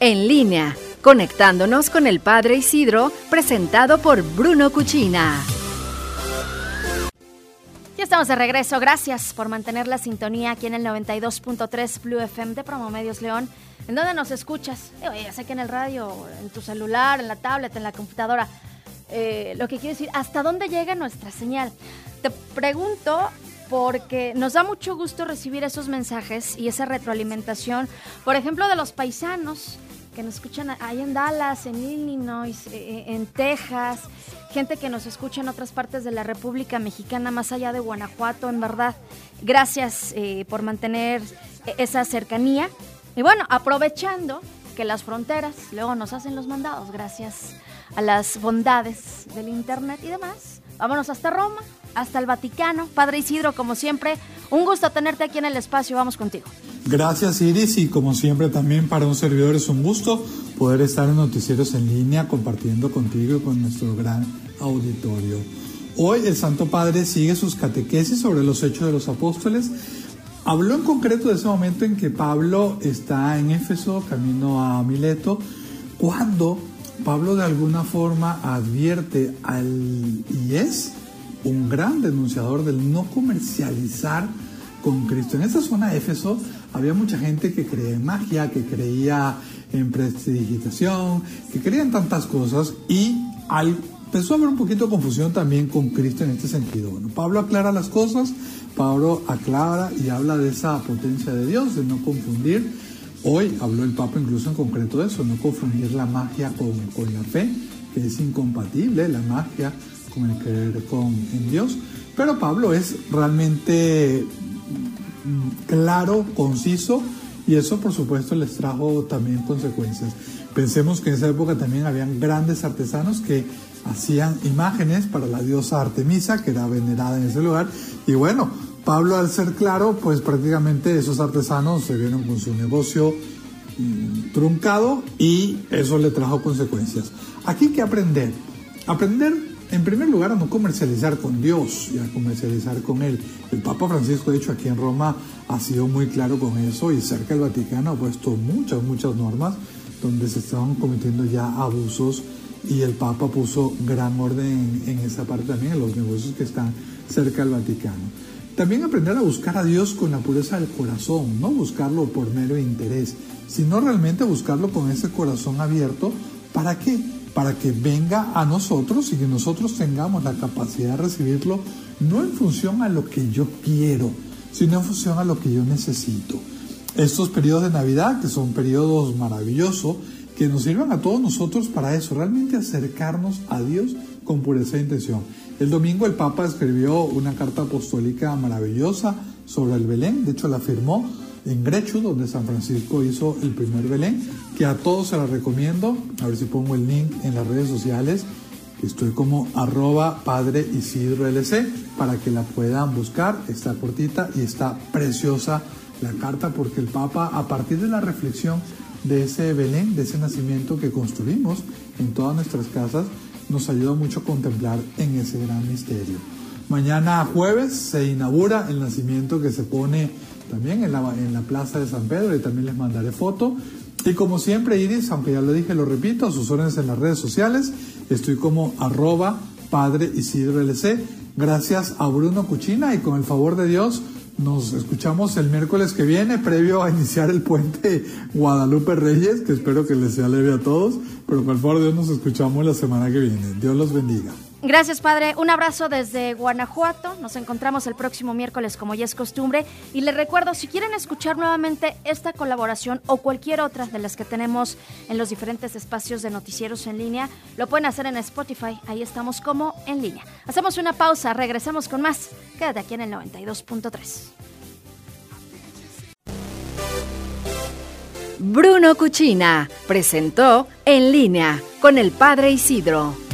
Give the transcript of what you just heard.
en línea, conectándonos con el Padre Isidro, presentado por Bruno Cuchina. Ya estamos de regreso. Gracias por mantener la sintonía aquí en el 92.3 Blue FM de Promomedios León. ¿En dónde nos escuchas? Eh, ya sé que en el radio, en tu celular, en la tablet, en la computadora. Eh, lo que quiero decir, ¿hasta dónde llega nuestra señal? Te pregunto porque nos da mucho gusto recibir esos mensajes y esa retroalimentación, por ejemplo, de los paisanos que nos escuchan ahí en Dallas, en Illinois, eh, eh, en Texas, gente que nos escucha en otras partes de la República Mexicana, más allá de Guanajuato, en verdad. Gracias eh, por mantener esa cercanía. Y bueno, aprovechando que las fronteras luego nos hacen los mandados, gracias a las bondades del Internet y demás. Vámonos hasta Roma, hasta el Vaticano. Padre Isidro, como siempre, un gusto tenerte aquí en el espacio. Vamos contigo. Gracias Iris y como siempre también para un servidor es un gusto poder estar en Noticieros en línea compartiendo contigo y con nuestro gran auditorio. Hoy el Santo Padre sigue sus catequesis sobre los hechos de los apóstoles. Habló en concreto de ese momento en que Pablo está en Éfeso, camino a Mileto, cuando Pablo de alguna forma advierte al, y es un gran denunciador del no comercializar con Cristo. En esa zona de Éfeso había mucha gente que creía en magia, que creía en prestidigitación, que creía en tantas cosas y al, empezó a haber un poquito de confusión también con Cristo en este sentido. Pablo aclara las cosas, Pablo aclara y habla de esa potencia de Dios, de no confundir. Hoy habló el Papa incluso en concreto de eso, no confundir la magia con, con la fe, que es incompatible la magia con el creer con, en Dios. Pero Pablo es realmente claro, conciso, y eso por supuesto les trajo también consecuencias. Pensemos que en esa época también habían grandes artesanos que hacían imágenes para la diosa Artemisa, que era venerada en ese lugar, y bueno, Pablo al ser claro, pues prácticamente esos artesanos se vieron con su negocio mm, truncado y eso le trajo consecuencias. Aquí que aprender. Aprender en primer lugar, a no comercializar con Dios y a comercializar con Él. El Papa Francisco, de hecho, aquí en Roma ha sido muy claro con eso y cerca del Vaticano ha puesto muchas, muchas normas donde se estaban cometiendo ya abusos y el Papa puso gran orden en, esa parte también, en los negocios que están cerca del Vaticano. También aprender a buscar a Dios con la pureza del corazón, no buscarlo por mero interés, sino realmente buscarlo con ese corazón abierto. ¿Para qué? Para que venga a nosotros y que nosotros tengamos la capacidad de recibirlo no en función a lo que yo quiero, sino en función a lo que yo necesito. Estos periodos de Navidad, que son periodos maravillosos, que nos sirvan a todos nosotros para eso, realmente acercarnos a Dios con pureza de intención. El domingo el Papa escribió una carta apostólica maravillosa sobre el Belén, de hecho la firmó en Grechu, donde San Francisco hizo el primer Belén, que a todos se la recomiendo. A ver si pongo el link en las redes sociales. Estoy como arroba padre Isidro LC para que la puedan buscar. Está cortita y está preciosa la carta porque el Papa, a partir de la reflexión de ese Belén, de ese nacimiento que construimos en todas nuestras casas, nos ayuda mucho a contemplar en ese gran misterio. Mañana jueves se inaugura el nacimiento que se pone también en la, plaza de San Pedro y también les mandaré foto. Y como siempre, Iris, aunque ya lo dije, lo repito, a sus órdenes en las redes sociales, estoy como arroba padre Isidro LC. Gracias a Bruno Cuchina y con el favor de Dios, nos escuchamos el miércoles que viene, previo a iniciar el puente Guadalupe Reyes, que espero que les sea leve a todos, pero el favor de Dios nos escuchamos la semana que viene. Dios los bendiga. Gracias, padre. Un abrazo desde Guanajuato. Nos encontramos el próximo miércoles, como ya es costumbre. Y les recuerdo, si quieren escuchar nuevamente esta colaboración o cualquier otra de las que tenemos en los diferentes espacios de noticieros en línea, lo pueden hacer en Spotify. Ahí estamos como en línea. Hacemos una pausa, regresamos con más. Quédate aquí en el 92.3. Bruno Cuchina presentó En línea con el Padre Isidro.